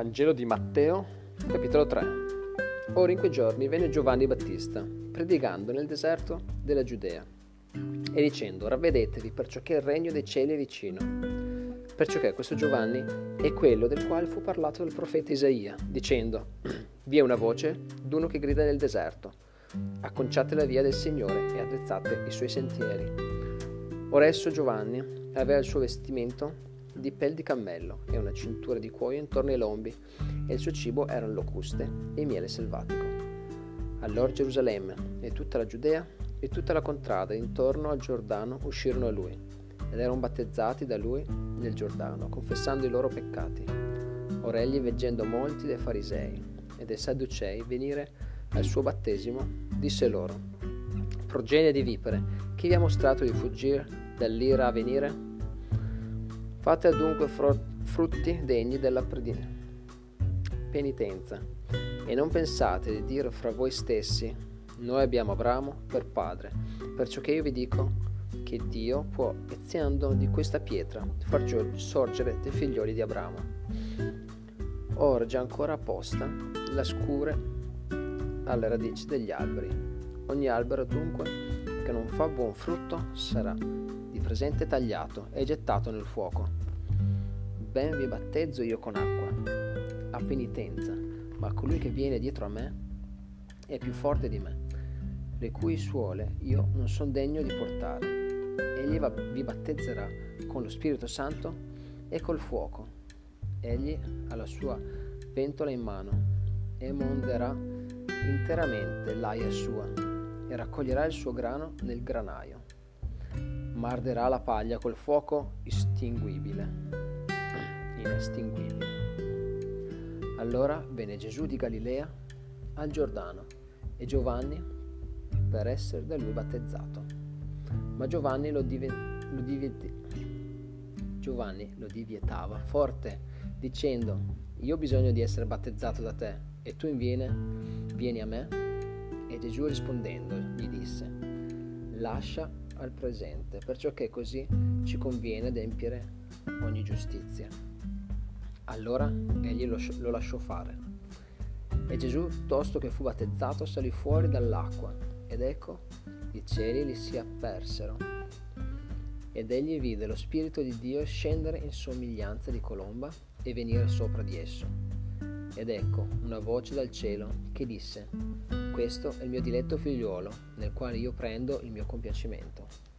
Vangelo di Matteo, capitolo 3. Ora in quei giorni venne Giovanni Battista, predicando nel deserto della Giudea, e dicendo, ravvedetevi perciò che il regno dei cieli è vicino. Perciò che questo Giovanni è quello del quale fu parlato dal profeta Isaia, dicendo, vi è una voce d'uno che grida nel deserto, acconciate la via del Signore e attrezzate i suoi sentieri. Ora esso Giovanni aveva il suo vestimento di pel di cammello e una cintura di cuoio intorno ai lombi, e il suo cibo erano locuste e miele selvatico. Allora Gerusalemme e tutta la Giudea e tutta la contrada intorno al Giordano uscirono a lui, ed erano battezzati da lui nel Giordano, confessando i loro peccati. Ora egli, veggendo molti dei farisei e dei sadducei venire al suo battesimo, disse loro, progenie di vipere, chi vi ha mostrato di fuggire dall'ira a venire? Fate dunque frutti degni della penitenza e non pensate di dire fra voi stessi, noi abbiamo Abramo per padre, perciò che io vi dico che Dio può, eziando di questa pietra, far sorgere dei figlioli di Abramo. Ora già ancora apposta la scure alle radici degli alberi. Ogni albero dunque che non fa buon frutto sarà presente tagliato e gettato nel fuoco. Ben vi battezzo io con acqua, a penitenza, ma colui che viene dietro a me è più forte di me, le cui suole io non sono degno di portare. Egli vi battezzerà con lo Spirito Santo e col fuoco. Egli ha la sua pentola in mano e monderà interamente l'aia sua e raccoglierà il suo grano nel granaio ma arderà la paglia col fuoco estinguibile, inestinguibile. Allora venne Gesù di Galilea al Giordano e Giovanni per essere da lui battezzato. Ma Giovanni lo, dive, lo, diviet, Giovanni lo divietava forte, dicendo, io ho bisogno di essere battezzato da te, e tu inviene, vieni a me? E Gesù rispondendo gli disse, lascia al presente, perciò che così ci conviene adempiere ogni giustizia. Allora egli lo, lo lasciò fare. E Gesù, tosto che fu battezzato, salì fuori dall'acqua, ed ecco, i cieli gli si apersero. Ed egli vide lo Spirito di Dio scendere in somiglianza di colomba e venire sopra di esso. Ed ecco una voce dal cielo che disse, questo è il mio diletto figliuolo, nel quale io prendo il mio compiacimento.